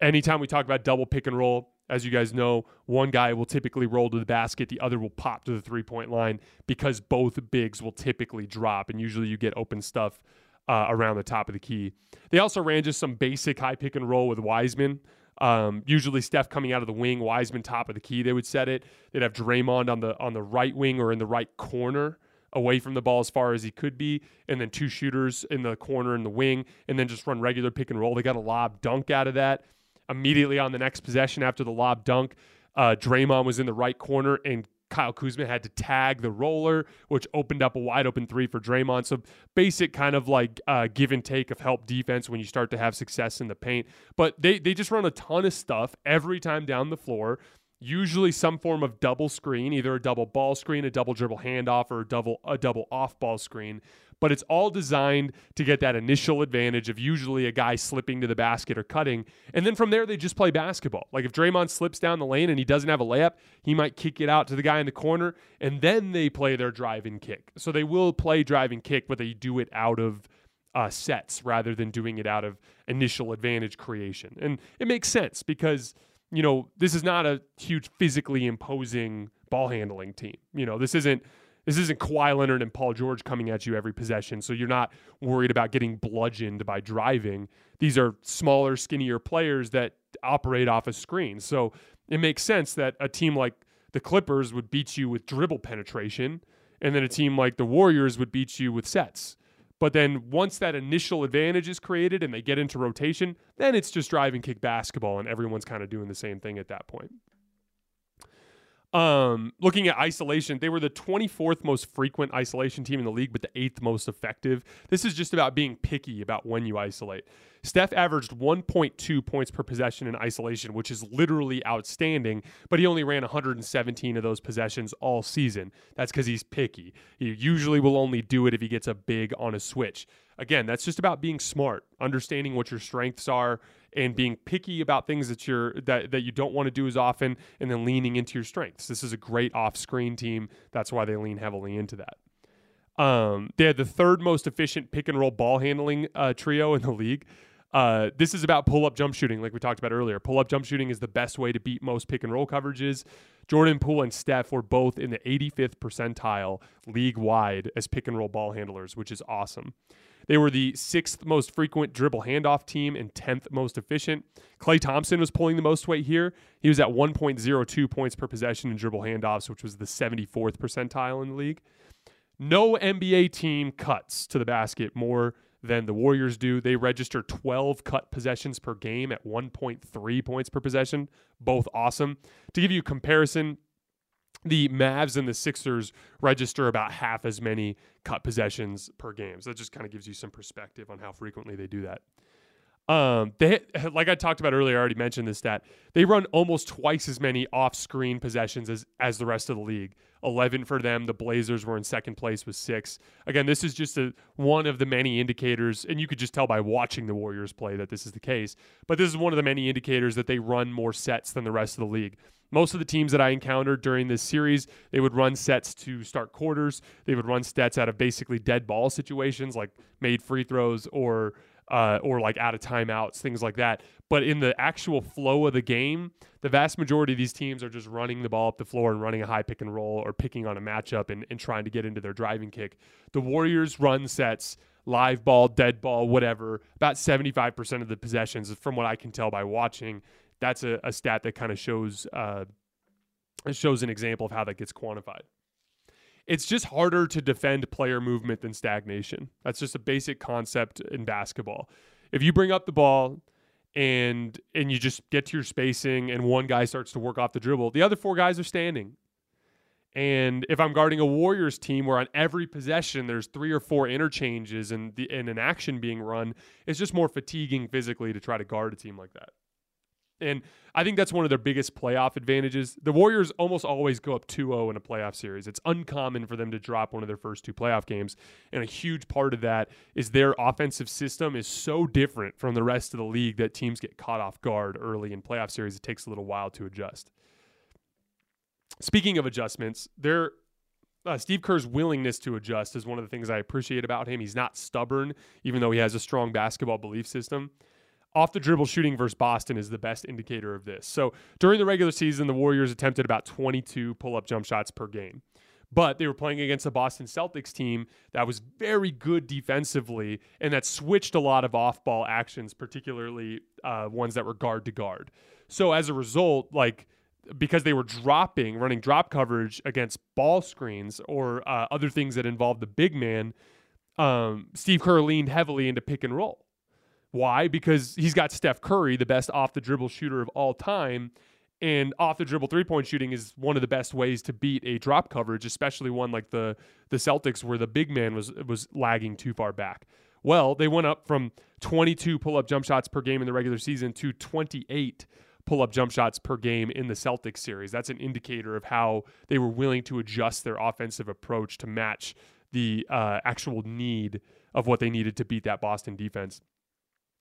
Anytime we talk about double pick and roll, as you guys know, one guy will typically roll to the basket, the other will pop to the three point line because both bigs will typically drop, and usually you get open stuff uh, around the top of the key. They also ran just some basic high pick and roll with Wiseman. Um, usually Steph coming out of the wing, Wiseman top of the key. They would set it. They'd have Draymond on the on the right wing or in the right corner, away from the ball as far as he could be, and then two shooters in the corner and the wing, and then just run regular pick and roll. They got a lob dunk out of that. Immediately on the next possession after the lob dunk, uh, Draymond was in the right corner and Kyle Kuzma had to tag the roller, which opened up a wide open three for Draymond. So basic kind of like uh, give and take of help defense when you start to have success in the paint. But they they just run a ton of stuff every time down the floor. Usually some form of double screen, either a double ball screen, a double dribble handoff, or a double a double off ball screen but it's all designed to get that initial advantage of usually a guy slipping to the basket or cutting. And then from there, they just play basketball. Like if Draymond slips down the lane and he doesn't have a layup, he might kick it out to the guy in the corner, and then they play their drive and kick. So they will play drive and kick, but they do it out of uh, sets rather than doing it out of initial advantage creation. And it makes sense because, you know, this is not a huge physically imposing ball handling team. You know, this isn't this isn't Kawhi Leonard and Paul George coming at you every possession, so you're not worried about getting bludgeoned by driving. These are smaller, skinnier players that operate off a screen. So it makes sense that a team like the Clippers would beat you with dribble penetration, and then a team like the Warriors would beat you with sets. But then once that initial advantage is created and they get into rotation, then it's just drive and kick basketball, and everyone's kind of doing the same thing at that point. Um, looking at isolation, they were the 24th most frequent isolation team in the league, but the eighth most effective. This is just about being picky about when you isolate. Steph averaged 1.2 points per possession in isolation, which is literally outstanding, but he only ran 117 of those possessions all season. That's because he's picky. He usually will only do it if he gets a big on a switch. Again, that's just about being smart, understanding what your strengths are, and being picky about things that you're that, that you don't want to do as often and then leaning into your strengths. This is a great off-screen team. That's why they lean heavily into that. Um, they had the third most efficient pick and roll ball handling uh, trio in the league. Uh, this is about pull up jump shooting, like we talked about earlier. Pull up jump shooting is the best way to beat most pick and roll coverages. Jordan Poole and Steph were both in the 85th percentile league wide as pick and roll ball handlers, which is awesome. They were the sixth most frequent dribble handoff team and 10th most efficient. Klay Thompson was pulling the most weight here. He was at 1.02 points per possession in dribble handoffs, which was the 74th percentile in the league. No NBA team cuts to the basket more than the Warriors do. They register 12 cut possessions per game at 1.3 points per possession, both awesome. To give you a comparison, the Mavs and the Sixers register about half as many cut possessions per game. So that just kind of gives you some perspective on how frequently they do that. Um, they like I talked about earlier. I already mentioned this stat. They run almost twice as many off-screen possessions as as the rest of the league. Eleven for them. The Blazers were in second place with six. Again, this is just a one of the many indicators, and you could just tell by watching the Warriors play that this is the case. But this is one of the many indicators that they run more sets than the rest of the league. Most of the teams that I encountered during this series, they would run sets to start quarters. They would run sets out of basically dead ball situations, like made free throws or uh, or like out of timeouts, things like that. But in the actual flow of the game, the vast majority of these teams are just running the ball up the floor and running a high pick and roll or picking on a matchup and, and trying to get into their driving kick. The Warriors run sets, live ball, dead ball, whatever, about 75% of the possessions, from what I can tell by watching. That's a, a stat that kind of shows uh, shows an example of how that gets quantified it's just harder to defend player movement than stagnation. That's just a basic concept in basketball. If you bring up the ball and and you just get to your spacing and one guy starts to work off the dribble, the other four guys are standing. And if I'm guarding a Warriors team where on every possession there's three or four interchanges and the and an action being run, it's just more fatiguing physically to try to guard a team like that. And I think that's one of their biggest playoff advantages. The Warriors almost always go up 2 0 in a playoff series. It's uncommon for them to drop one of their first two playoff games. And a huge part of that is their offensive system is so different from the rest of the league that teams get caught off guard early in playoff series. It takes a little while to adjust. Speaking of adjustments, there uh, Steve Kerr's willingness to adjust is one of the things I appreciate about him. He's not stubborn, even though he has a strong basketball belief system off the dribble shooting versus Boston is the best indicator of this. So during the regular season, the Warriors attempted about 22 pull up jump shots per game. But they were playing against a Boston Celtics team that was very good defensively and that switched a lot of off ball actions, particularly uh, ones that were guard to guard. So as a result, like, because they were dropping, running drop coverage against ball screens or uh, other things that involved the big man, um, Steve Kerr leaned heavily into pick and roll. Why? Because he's got Steph Curry, the best off the dribble shooter of all time. And off the dribble three point shooting is one of the best ways to beat a drop coverage, especially one like the the Celtics where the big man was was lagging too far back. Well, they went up from 22 pull up jump shots per game in the regular season to 28 pull up jump shots per game in the Celtics series. That's an indicator of how they were willing to adjust their offensive approach to match the uh, actual need of what they needed to beat that Boston defense.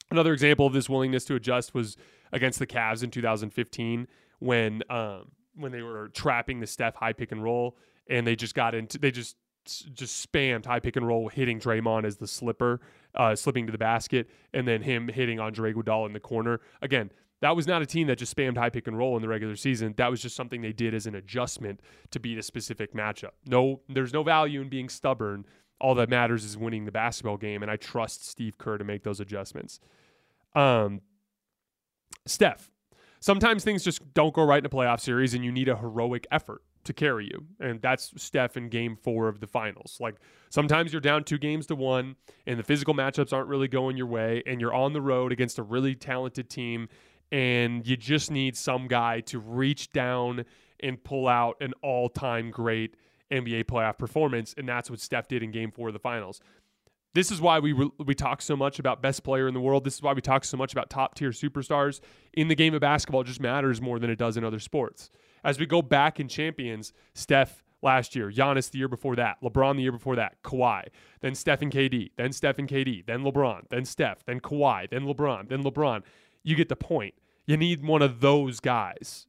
Another example of this willingness to adjust was against the Cavs in 2015 when um, when they were trapping the Steph high pick and roll and they just got into they just just spammed high pick and roll, hitting Draymond as the slipper, uh, slipping to the basket, and then him hitting Andre Iguodala in the corner. Again, that was not a team that just spammed high pick and roll in the regular season. That was just something they did as an adjustment to beat a specific matchup. No, there's no value in being stubborn. All that matters is winning the basketball game, and I trust Steve Kerr to make those adjustments. Um, Steph, sometimes things just don't go right in a playoff series, and you need a heroic effort to carry you. And that's Steph in game four of the finals. Like sometimes you're down two games to one, and the physical matchups aren't really going your way, and you're on the road against a really talented team, and you just need some guy to reach down and pull out an all time great NBA playoff performance. And that's what Steph did in game four of the finals. This is why we we talk so much about best player in the world. This is why we talk so much about top tier superstars in the game of basketball. It just matters more than it does in other sports. As we go back in champions, Steph last year, Giannis the year before that, LeBron the year before that, Kawhi, then Steph and KD, then Steph and KD, then LeBron, then Steph, then Kawhi, then LeBron, then LeBron you get the point. You need one of those guys.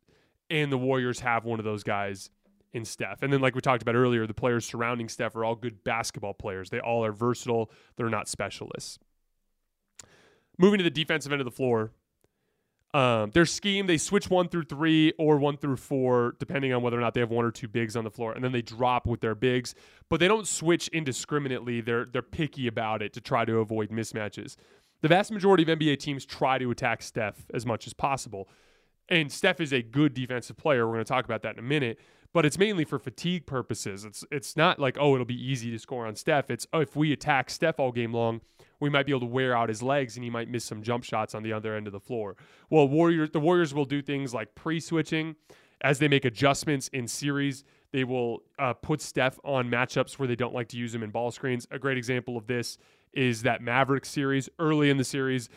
And the Warriors have one of those guys in Steph. And then, like we talked about earlier, the players surrounding Steph are all good basketball players. They all are versatile, they're not specialists. Moving to the defensive end of the floor, um, their scheme, they switch one through three or one through four, depending on whether or not they have one or two bigs on the floor, and then they drop with their bigs. But they don't switch indiscriminately. They're they're picky about it to try to avoid mismatches the vast majority of NBA teams try to attack Steph as much as possible. And Steph is a good defensive player. We're going to talk about that in a minute, but it's mainly for fatigue purposes. It's it's not like oh it'll be easy to score on Steph. It's oh, if we attack Steph all game long, we might be able to wear out his legs and he might miss some jump shots on the other end of the floor. Well, Warriors the Warriors will do things like pre-switching as they make adjustments in series. They will uh, put Steph on matchups where they don't like to use him in ball screens. A great example of this is that Maverick series. Early in the series,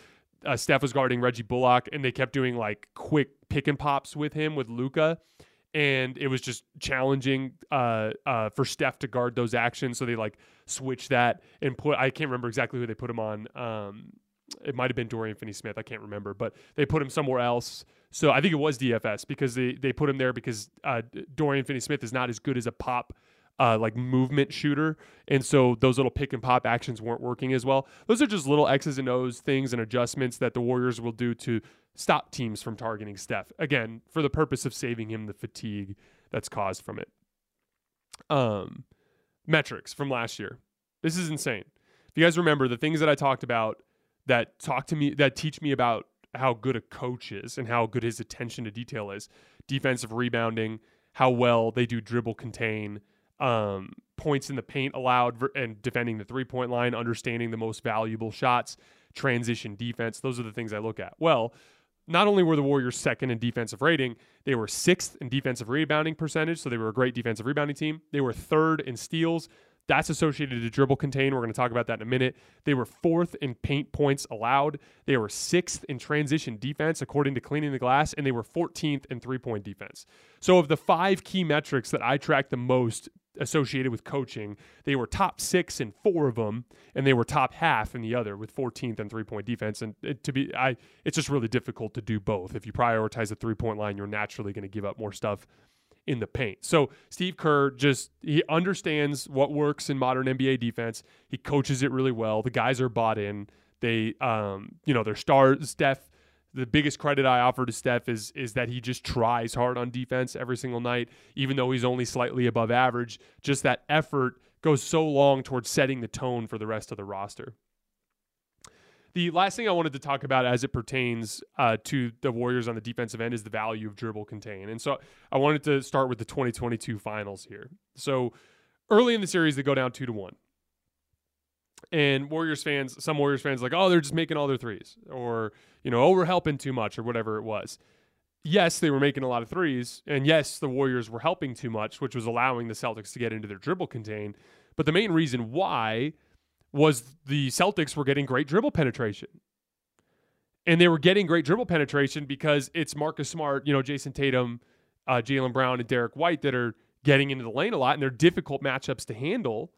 uh, Steph was guarding Reggie Bullock, and they kept doing like quick pick and pops with him with Luka, and it was just challenging uh, uh, for Steph to guard those actions. So they like switch that and put. I can't remember exactly who they put him on. Um, it might have been Dorian Finney-Smith. I can't remember, but they put him somewhere else. So I think it was DFS because they they put him there because uh, Dorian Finney-Smith is not as good as a pop uh, like movement shooter, and so those little pick and pop actions weren't working as well. Those are just little X's and O's things and adjustments that the Warriors will do to stop teams from targeting Steph. Again, for the purpose of saving him the fatigue that's caused from it. Um, metrics from last year. This is insane. If you guys remember the things that I talked about that talk to me that teach me about how good a coach is and how good his attention to detail is. Defensive rebounding, how well they do dribble contain, um, points in the paint allowed and defending the three point line, understanding the most valuable shots, transition defense. Those are the things I look at. Well, not only were the Warriors second in defensive rating, they were sixth in defensive rebounding percentage. So they were a great defensive rebounding team. They were third in steals. That's associated to dribble contain. We're going to talk about that in a minute. They were fourth in paint points allowed. They were sixth in transition defense, according to cleaning the glass, and they were 14th in three point defense. So, of the five key metrics that I track the most associated with coaching. They were top six in four of them, and they were top half in the other with 14th and three point defense. And it, to be, I, it's just really difficult to do both. If you prioritize the three point line, you're naturally going to give up more stuff in the paint. So Steve Kerr just he understands what works in modern NBA defense. He coaches it really well. The guys are bought in. They, um, you know, their star Steph the biggest credit I offer to Steph is is that he just tries hard on defense every single night, even though he's only slightly above average. Just that effort goes so long towards setting the tone for the rest of the roster. The last thing I wanted to talk about as it pertains uh, to the Warriors on the defensive end is the value of dribble contain. And so I wanted to start with the 2022 finals here. So early in the series, they go down two to one and Warriors fans, some Warriors fans, like, oh, they're just making all their threes, or you know, oh, we're helping too much, or whatever it was. yes, they were making a lot of threes, and yes, the Warriors were helping too much, which was allowing the Celtics to get into their dribble contain. But the main reason why was the Celtics were getting great dribble penetration. And they were getting great dribble penetration because it's Marcus Smart, you know, Jayson Tatum, uh, Jaylen Brown, and Derrick White that are getting into the lane a lot, and they're difficult matchups to handle.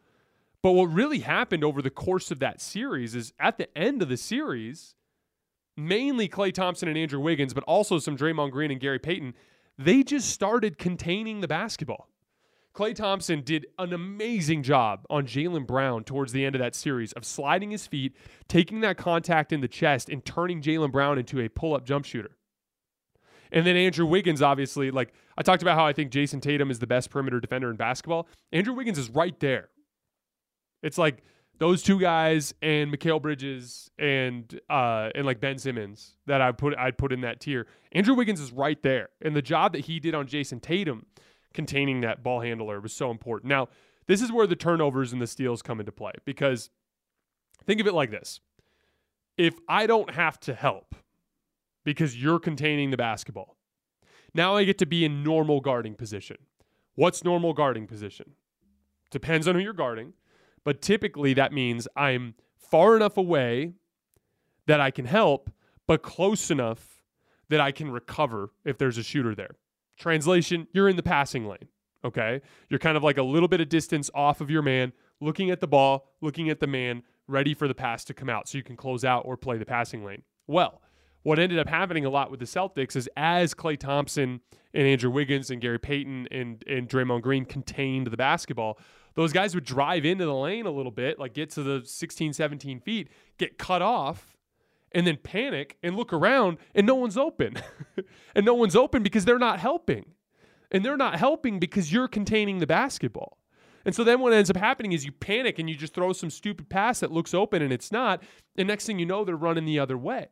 But what really happened over the course of that series is at the end of the series, mainly Klay Thompson and Andrew Wiggins, but also some Draymond Green and Gary Payton, they just started containing the basketball. Klay Thompson did an amazing job on Jaylen Brown towards the end of that series of sliding his feet, taking that contact in the chest, and turning Jaylen Brown into a pull up jump shooter. And then Andrew Wiggins, obviously, like I talked about how I think Jayson Tatum is the best perimeter defender in basketball. Andrew Wiggins is right there. It's like those two guys and Mikal Bridges and uh and like Ben Simmons that I put I'd put in that tier. Andrew Wiggins is right there. And the job that he did on Jayson Tatum containing that ball handler was so important. Now, this is where the turnovers and the steals come into play because think of it like this. If I don't have to help because you're containing the basketball, now I get to be in normal guarding position. What's normal guarding position? Depends on who you're guarding, but typically that means I'm far enough away that I can help, but close enough that I can recover if there's a shooter there. Translation, you're in the passing lane. Okay. You're kind of like a little bit of distance off of your man, looking at the ball, looking at the man, ready for the pass to come out so you can close out or play the passing lane. Well, what ended up happening a lot with the Celtics is as Klay Thompson and Andrew Wiggins and Gary Payton and, and Draymond Green contained the basketball, those guys would drive into the lane a little bit, like get to the 16, 17 feet, get cut off, and then panic and look around and no one's open. and no one's open because they're not helping. And they're not helping because you're containing the basketball. And so then what ends up happening is you panic and you just throw some stupid pass that looks open and it's not. And next thing you know, they're running the other way.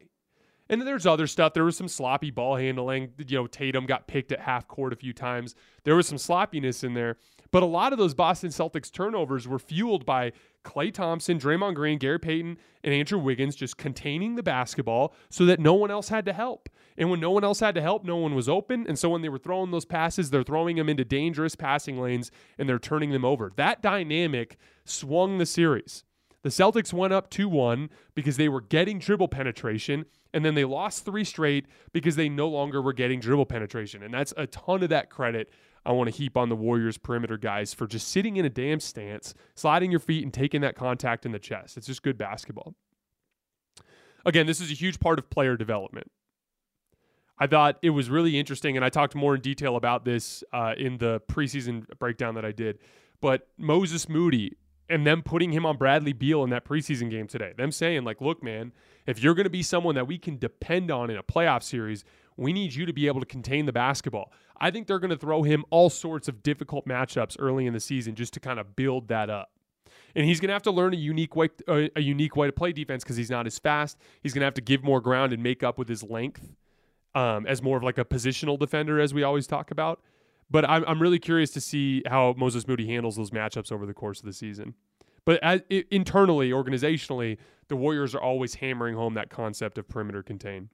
And there's other stuff. There was some sloppy ball handling. You know, Tatum got picked at half court a few times. There was some sloppiness in there. But a lot of those Boston Celtics turnovers were fueled by Klay Thompson, Draymond Green, Gary Payton, and Andrew Wiggins just containing the basketball so that no one else had to help. And when no one else had to help, no one was open. And so when they were throwing those passes, they're throwing them into dangerous passing lanes and they're turning them over. That dynamic swung the series. The Celtics went up 2 1 because they were getting dribble penetration, and then they lost three straight because they no longer were getting dribble penetration. And that's a ton of that credit I want to heap on the Warriors perimeter guys for just sitting in a damn stance, sliding your feet, and taking that contact in the chest. It's just good basketball. Again, this is a huge part of player development. I thought it was really interesting, and I talked more in detail about this uh, in the preseason breakdown that I did. But Moses Moody and them putting him on Bradley Beal in that preseason game today, them saying, like, look, man, if you're going to be someone that we can depend on in a playoff series, we need you to be able to contain the basketball. I think they're going to throw him all sorts of difficult matchups early in the season just to kind of build that up. And he's going to have to learn a unique way, uh, a unique way to play defense because he's not as fast. He's going to have to give more ground and make up with his length um, as more of like a positional defender, as we always talk about. But I'm, I'm really curious to see how Moses Moody handles those matchups over the course of the season. But as, internally, organizationally, the Warriors are always hammering home that concept of perimeter contain.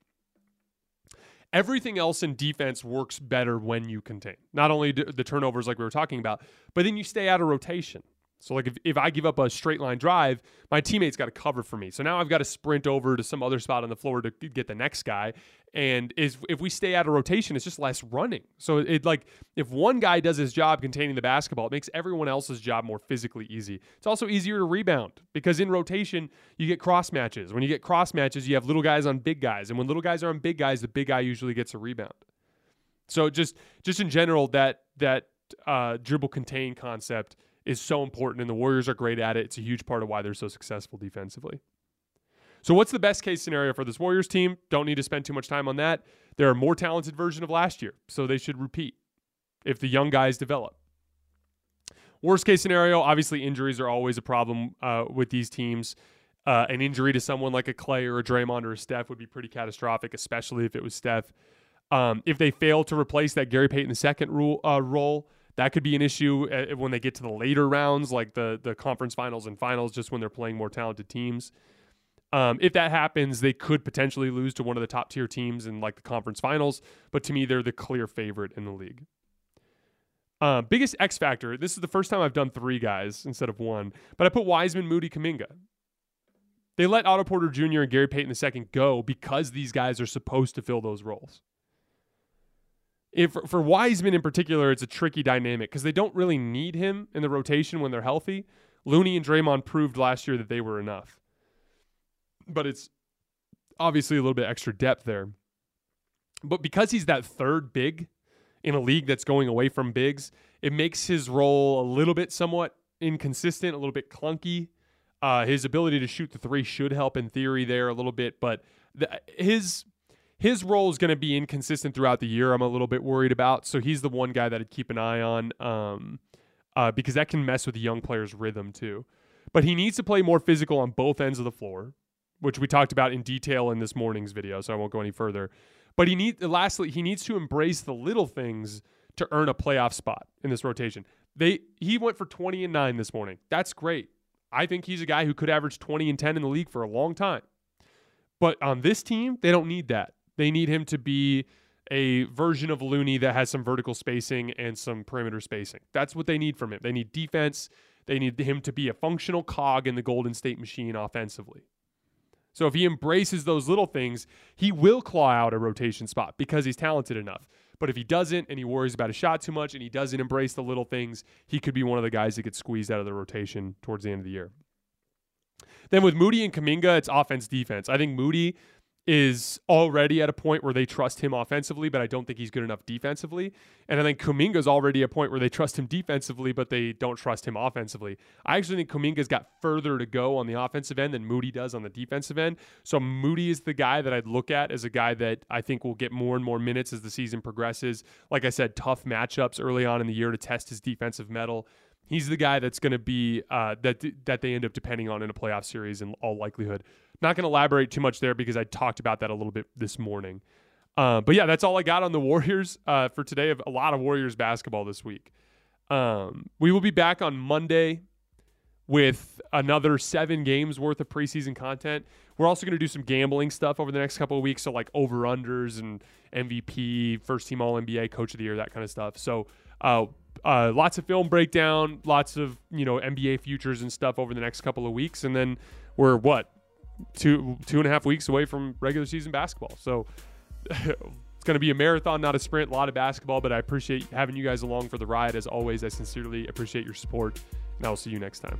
Everything else in defense works better when you contain. Not only the turnovers, like we were talking about, but then you stay out of rotation. So, like, if, if I give up a straight line drive, my teammate's got to cover for me. So now I've got to sprint over to some other spot on the floor to get the next guy. And is if we stay out of rotation, it's just less running. So it like if one guy does his job containing the basketball, it makes everyone else's job more physically easy. It's also easier to rebound because in rotation you get cross matches. When you get cross matches, you have little guys on big guys, and when little guys are on big guys, the big guy usually gets a rebound. So just just in general, that that uh, dribble contain concept is so important, and the Warriors are great at it. It's a huge part of why they're so successful defensively. So, what's the best case scenario for this Warriors team? Don't need to spend too much time on that. They're a more talented version of last year, so they should repeat if the young guys develop. Worst case scenario, obviously, injuries are always a problem uh, with these teams. Uh, an injury to someone like a Klay or a Draymond or a Steph would be pretty catastrophic, especially if it was Steph. Um, if they fail to replace that Gary Payton II rule, uh, role, that could be an issue uh, when they get to the later rounds, like the the conference finals and finals, just when they're playing more talented teams. Um, if that happens, they could potentially lose to one of the top tier teams in like the conference finals. But to me, they're the clear favorite in the league. Uh, biggest X factor. This is the first time I've done three guys instead of one, but I put Wiseman, Moody, Kuminga. They let Otto Porter Jr. and Gary Payton II go because these guys are supposed to fill those roles. If for Wiseman in particular, it's a tricky dynamic because they don't really need him in the rotation when they're healthy. Looney and Draymond proved last year that they were enough, but it's obviously a little bit extra depth there. But because he's that third big in a league that's going away from bigs, it makes his role a little bit somewhat inconsistent, a little bit clunky. Uh, his ability to shoot the three should help in theory there a little bit, but the, his his role is going to be inconsistent throughout the year. I'm a little bit worried about, so he's the one guy that I'd keep an eye on um, uh, because that can mess with the young player's rhythm too. But he needs to play more physical on both ends of the floor, which we talked about in detail in this morning's video, so I won't go any further. But he need lastly, he needs to embrace the little things to earn a playoff spot in this rotation. They he went for 20 and 9 this morning. That's great. I think he's a guy who could average 20 and 10 in the league for a long time. But on this team, they don't need that. They need him to be a version of Looney that has some vertical spacing and some perimeter spacing. That's what they need from him. They need defense. They need him to be a functional cog in the Golden State machine offensively. So if he embraces those little things, he will claw out a rotation spot because he's talented enough. But if he doesn't and he worries about a shot too much and he doesn't embrace the little things, he could be one of the guys that gets squeezed out of the rotation towards the end of the year. Then with Moody and Kuminga, it's offense defense. I think Moody is already at a point where they trust him offensively, but I don't think he's good enough defensively. And I think Kuminga's already a point where they trust him defensively, but they don't trust him offensively. I actually think Kuminga's got further to go on the offensive end than Moody does on the defensive end. So Moody is the guy that I'd look at as a guy that I think will get more and more minutes as the season progresses. Like I said, tough matchups early on in the year to test his defensive mettle. He's the guy that's going to be uh, that that they end up depending on in a playoff series in all likelihood. Not going to elaborate too much there because I talked about that a little bit this morning. Uh, but yeah, that's all I got on the Warriors uh, for today. Of a lot of Warriors basketball this week. Um, we will be back on Monday with another seven games worth of preseason content. We're also going to do some gambling stuff over the next couple of weeks, so like over unders and MVP, first team All NBA, Coach of the Year, that kind of stuff. So uh, uh, lots of film breakdown, lots of you know NBA futures and stuff over the next couple of weeks, and then we're what two two and a half weeks away from regular season basketball. So it's going to be a marathon, not a sprint. A lot of basketball, but I appreciate having you guys along for the ride. As always, I sincerely appreciate your support, and I will see you next time.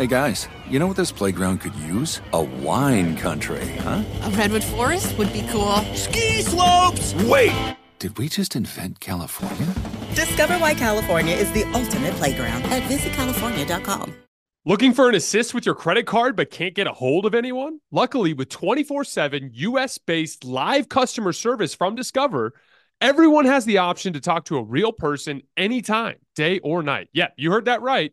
Hey guys, you know what this playground could use? A wine country, huh? A redwood forest would be cool. Ski slopes! Wait! Did we just invent California? Discover why California is the ultimate playground at visitcalifornia.com. Looking for an assist with your credit card but can't get a hold of anyone? Luckily, with 24 7 US based live customer service from Discover, everyone has the option to talk to a real person anytime, day or night. Yeah, you heard that right.